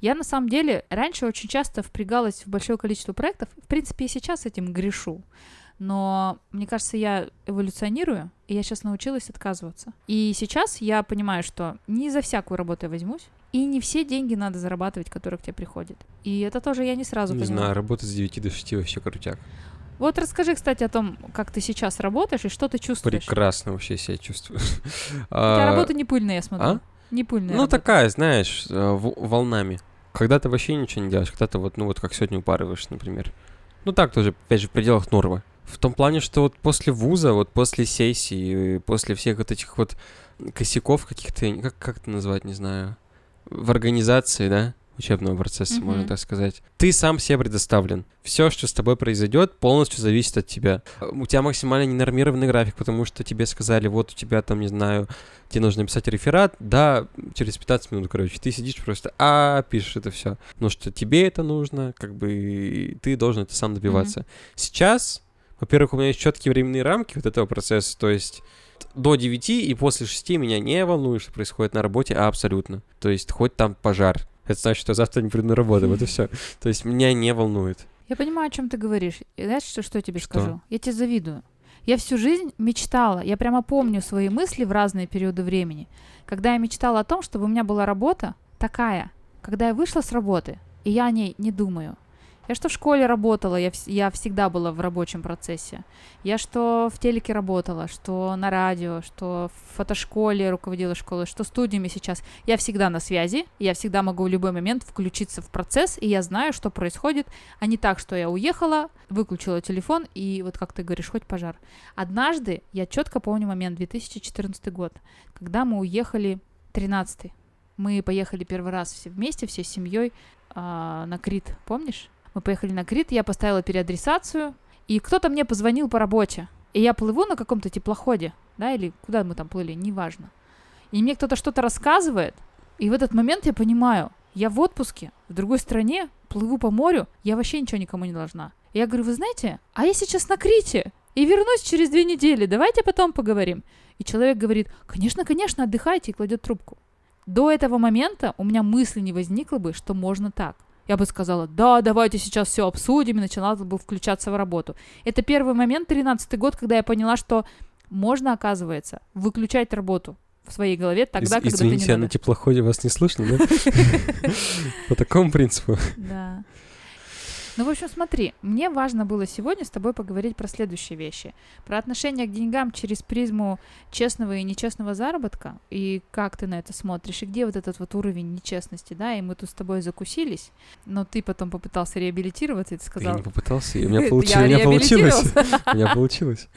Speaker 1: Я на самом деле раньше очень часто впрягалась в большое количество проектов, в принципе, и сейчас этим грешу но мне кажется, я эволюционирую, и я сейчас научилась отказываться. И сейчас я понимаю, что не за всякую работу я возьмусь, и не все деньги надо зарабатывать, которые к тебе приходят. И это тоже я не сразу
Speaker 3: не
Speaker 1: поняла.
Speaker 3: Не знаю, работать с 9 до 6 вообще крутяк.
Speaker 1: Вот расскажи, кстати, о том, как ты сейчас работаешь и что ты чувствуешь.
Speaker 3: Прекрасно вообще себя чувствую.
Speaker 1: У тебя работа не пыльная, я смотрю. А? Не пыльная
Speaker 3: Ну, такая, знаешь, э, волнами. Когда ты вообще ничего не делаешь, когда ты вот, ну вот как сегодня упарываешь, например. Ну так тоже, опять же, в пределах нормы. В том плане, что вот после вуза, вот после сессии, после всех вот этих вот косяков каких-то, как, как это назвать, не знаю, в организации, да, учебного процесса, mm-hmm. можно так сказать. Ты сам себе предоставлен. Все, что с тобой произойдет, полностью зависит от тебя. У тебя максимально ненормированный график, потому что тебе сказали, вот у тебя там, не знаю, тебе нужно написать реферат, да, через 15 минут, короче, ты сидишь просто, а, пишешь это все. Но что тебе это нужно, как бы ты должен это сам добиваться. Mm-hmm. Сейчас во-первых, у меня есть четкие временные рамки вот этого процесса, то есть до 9 и после 6 меня не волнует, что происходит на работе, а абсолютно. То есть хоть там пожар. Это значит, что завтра не приду на работу, вот и все. То есть меня не волнует.
Speaker 1: Я понимаю, о чем ты говоришь. И знаешь, что, что я тебе что? скажу? Я тебе завидую. Я всю жизнь мечтала, я прямо помню свои мысли в разные периоды времени, когда я мечтала о том, чтобы у меня была работа такая, когда я вышла с работы, и я о ней не думаю. Я что в школе работала, я, я всегда была в рабочем процессе. Я что в телеке работала, что на радио, что в фотошколе руководила школой, что студиями сейчас. Я всегда на связи, я всегда могу в любой момент включиться в процесс, и я знаю, что происходит, а не так, что я уехала, выключила телефон, и вот как ты говоришь, хоть пожар. Однажды, я четко помню момент, 2014 год, когда мы уехали, 13 мы поехали первый раз все вместе, всей семьей а, на Крит, помнишь? Мы поехали на Крит, я поставила переадресацию, и кто-то мне позвонил по работе. И я плыву на каком-то теплоходе, да, или куда мы там плыли, неважно. И мне кто-то что-то рассказывает, и в этот момент я понимаю, я в отпуске, в другой стране, плыву по морю, я вообще ничего никому не должна. И я говорю, вы знаете, а я сейчас на Крите, и вернусь через две недели, давайте потом поговорим. И человек говорит, конечно, конечно, отдыхайте, и кладет трубку. До этого момента у меня мысли не возникло бы, что можно так. Я бы сказала, да, давайте сейчас все обсудим, и начала бы включаться в работу. Это первый момент, 13 год, когда я поняла, что можно, оказывается, выключать работу в своей голове тогда,
Speaker 3: Из-
Speaker 1: когда
Speaker 3: Извините,
Speaker 1: ты
Speaker 3: а
Speaker 1: не
Speaker 3: на
Speaker 1: надо.
Speaker 3: теплоходе вас не слышно, да? По такому принципу.
Speaker 1: Да. Ну, в общем, смотри, мне важно было сегодня с тобой поговорить про следующие вещи. Про отношение к деньгам через призму честного и нечестного заработка, и как ты на это смотришь, и где вот этот вот уровень нечестности, да, и мы тут с тобой закусились, но ты потом попытался реабилитироваться, и ты
Speaker 3: Я
Speaker 1: сказал...
Speaker 3: не попытался, и у меня
Speaker 1: Я
Speaker 3: получилось. У меня получилось.
Speaker 1: реабилитировался.
Speaker 3: У меня получилось.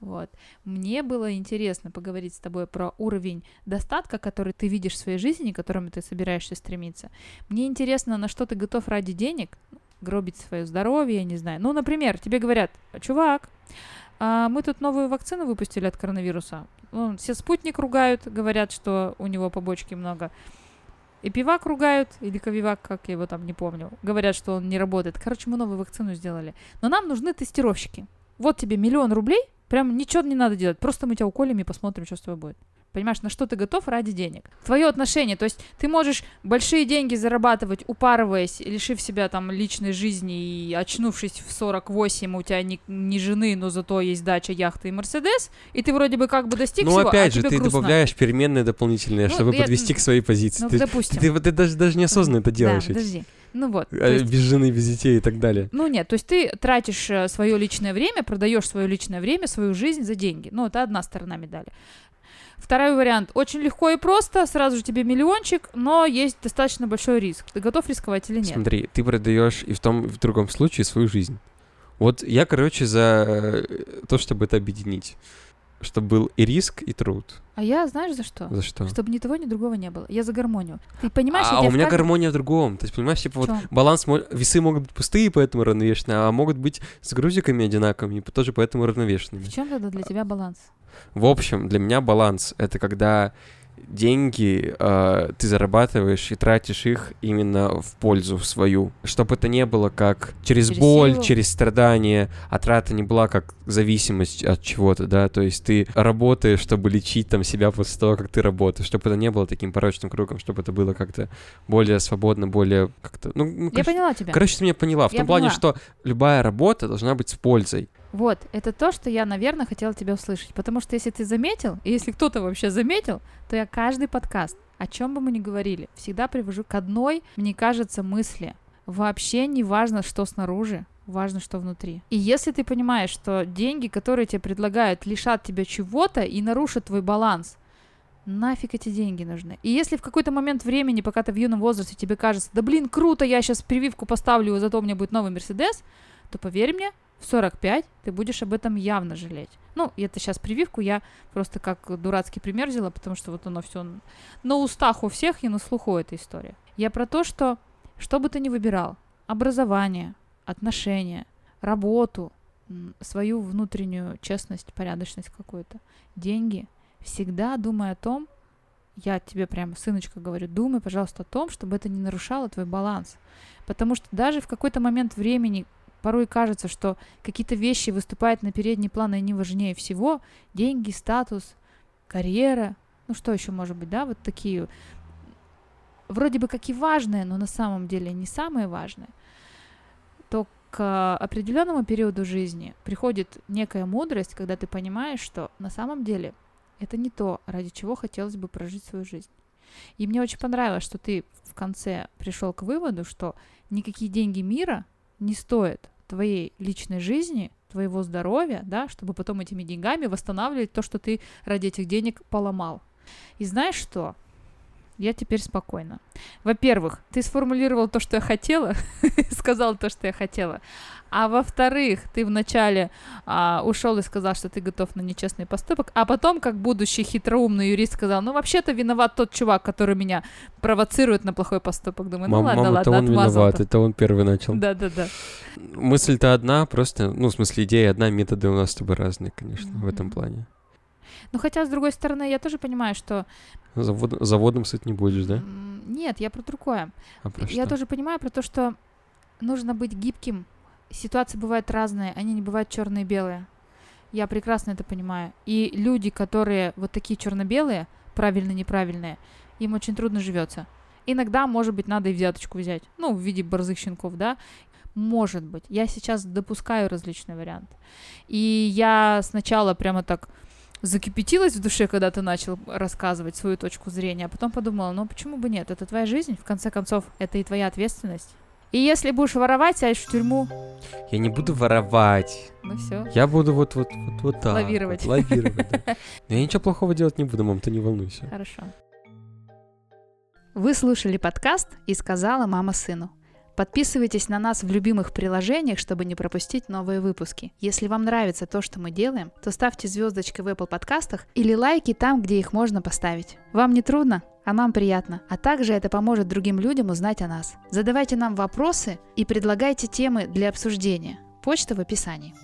Speaker 1: Вот. Мне было интересно поговорить с тобой про уровень достатка, который ты видишь в своей жизни, к которому ты собираешься стремиться. Мне интересно, на что ты готов ради денег, гробить свое здоровье, я не знаю. Ну, например, тебе говорят, чувак, а, мы тут новую вакцину выпустили от коронавируса. Ну, все спутник ругают, говорят, что у него побочки много. И ругают, или ковивак, как я его там не помню. Говорят, что он не работает. Короче, мы новую вакцину сделали. Но нам нужны тестировщики. Вот тебе миллион рублей, прям ничего не надо делать. Просто мы тебя уколем и посмотрим, что с тобой будет. Понимаешь, на что ты готов ради денег? Твое отношение, то есть ты можешь большие деньги зарабатывать, упарываясь, лишив себя там личной жизни и очнувшись в 48, у тебя ни, ни жены, но зато есть дача, яхта и Мерседес, и ты вроде бы как бы достиг
Speaker 3: Ну,
Speaker 1: всего, а
Speaker 3: опять же,
Speaker 1: тебе
Speaker 3: ты
Speaker 1: грустно.
Speaker 3: добавляешь переменные дополнительные,
Speaker 1: Ну,
Speaker 3: чтобы
Speaker 1: я-
Speaker 3: подвести к своей позиции.
Speaker 1: Ну,
Speaker 3: Ты
Speaker 1: допустим.
Speaker 3: ты- ты даже даже неосознанно это делаешь.
Speaker 1: Да, подожди. Ну вот.
Speaker 3: А,
Speaker 1: есть-
Speaker 3: Без жены, без детей и так далее.
Speaker 1: Ну нет, то есть ты тратишь свое личное время, продаешь свое личное время, свою жизнь за деньги. Ну, это одна сторона медали. Второй вариант. Очень легко и просто, сразу же тебе миллиончик, но есть достаточно большой риск. Ты готов рисковать или нет?
Speaker 3: Смотри, ты продаешь и в том, и в другом случае свою жизнь. Вот я, короче, за э, то, чтобы это объединить. Чтобы был и риск, и труд.
Speaker 1: А я знаешь за что?
Speaker 3: За что?
Speaker 1: Чтобы ни того, ни другого не было. Я за гармонию. Ты понимаешь,
Speaker 3: а
Speaker 1: я
Speaker 3: у меня
Speaker 1: каждом-
Speaker 3: гармония в другом. То есть, понимаешь, типа вот баланс, весы могут быть пустые, поэтому равновешенные, а могут быть с грузиками одинаковыми, тоже поэтому равновешенными.
Speaker 1: В чем тогда для тебя баланс?
Speaker 3: В общем, для меня баланс — это когда деньги э, ты зарабатываешь и тратишь их именно в пользу свою. Чтобы это не было как через,
Speaker 1: Через
Speaker 3: боль,
Speaker 1: силу.
Speaker 3: через страдания, а трата не была как зависимость от чего-то, да, то есть ты работаешь, чтобы лечить там себя после того, как ты работаешь, чтобы это не было таким порочным кругом, чтобы это было как-то более свободно, более как-то, ну, ну,
Speaker 1: Я
Speaker 3: короче,
Speaker 1: поняла тебя.
Speaker 3: короче, ты меня поняла, в
Speaker 1: Я
Speaker 3: том плане,
Speaker 1: поняла.
Speaker 3: что любая работа должна быть с пользой.
Speaker 1: Вот, это то, что я, наверное, хотела тебя услышать. Потому что если ты заметил, и если кто-то вообще заметил, то я каждый подкаст, о чем бы мы ни говорили, всегда привожу к одной, мне кажется, мысли. Вообще не важно, что снаружи, важно, что внутри. И если ты понимаешь, что деньги, которые тебе предлагают, лишат тебя чего-то и нарушат твой баланс, нафиг эти деньги нужны. И если в какой-то момент времени, пока ты в юном возрасте, тебе кажется, да блин, круто, я сейчас прививку поставлю, зато у меня будет новый Мерседес, то поверь мне, в 45 ты будешь об этом явно жалеть. Ну, это сейчас прививку я просто как дурацкий пример взяла, потому что вот оно все на устах у всех и на слуху эта история. Я про то, что что бы ты ни выбирал, образование, отношения, работу, свою внутреннюю честность, порядочность какую-то, деньги, всегда думай о том, я тебе прям, сыночка, говорю, думай, пожалуйста, о том, чтобы это не нарушало твой баланс. Потому что даже в какой-то момент времени порой кажется, что какие-то вещи выступают на передний план, и они важнее всего. Деньги, статус, карьера. Ну что еще может быть, да? Вот такие вроде бы как и важные, но на самом деле не самые важные. То к определенному периоду жизни приходит некая мудрость, когда ты понимаешь, что на самом деле это не то, ради чего хотелось бы прожить свою жизнь. И мне очень понравилось, что ты в конце пришел к выводу, что никакие деньги мира не стоят твоей личной жизни, твоего здоровья, да, чтобы потом этими деньгами восстанавливать то, что ты ради этих денег поломал. И знаешь что? Я теперь спокойна. Во-первых, ты сформулировал то, что я хотела, сказал то, что я хотела. А во-вторых, ты вначале а, ушел и сказал, что ты готов на нечестный поступок, а потом, как будущий хитроумный юрист, сказал, ну вообще-то виноват тот чувак, который меня провоцирует на плохой поступок. Думаю, ну
Speaker 3: Мам-
Speaker 1: ладно,
Speaker 3: мама,
Speaker 1: ладно,
Speaker 3: это он виноват, это он первый начал.
Speaker 1: Да-да-да.
Speaker 3: Мысль-то одна, просто, ну, в смысле, идея одна, методы у нас с тобой разные, конечно, в этом плане.
Speaker 1: Ну хотя, с другой стороны, я тоже понимаю, что...
Speaker 3: Завод, заводом сыт не будешь, да?
Speaker 1: Нет, я про другое.
Speaker 3: А про
Speaker 1: Я
Speaker 3: что?
Speaker 1: тоже понимаю про то, что нужно быть гибким. Ситуации бывают разные, они не бывают черные и белые. Я прекрасно это понимаю. И люди, которые вот такие черно-белые, правильно-неправильные, им очень трудно живется. Иногда, может быть, надо и взяточку взять. Ну, в виде борзых щенков, да. Может быть. Я сейчас допускаю различные варианты. И я сначала прямо так закипятилась в душе, когда ты начал рассказывать свою точку зрения, а потом подумала, ну почему бы нет, это твоя жизнь, в конце концов, это и твоя ответственность. И если будешь воровать, сядешь в тюрьму,
Speaker 3: Я не буду воровать.
Speaker 1: ну все.
Speaker 3: Я буду вот вот вот вот так.
Speaker 1: Лавировать.
Speaker 3: вот, лавировать, да. Я ничего плохого делать не буду, мам, ты не волнуйся.
Speaker 1: Хорошо. Вы слушали подкаст «И сказала мама сыну». Подписывайтесь на нас в любимых приложениях, чтобы не пропустить новые выпуски. Если вам нравится то, что мы делаем, то ставьте звездочки в Apple подкастах или лайки там, где их можно поставить. Вам не трудно, а нам приятно. А также это поможет другим людям узнать о нас. Задавайте нам вопросы и предлагайте темы для обсуждения. Почта в описании.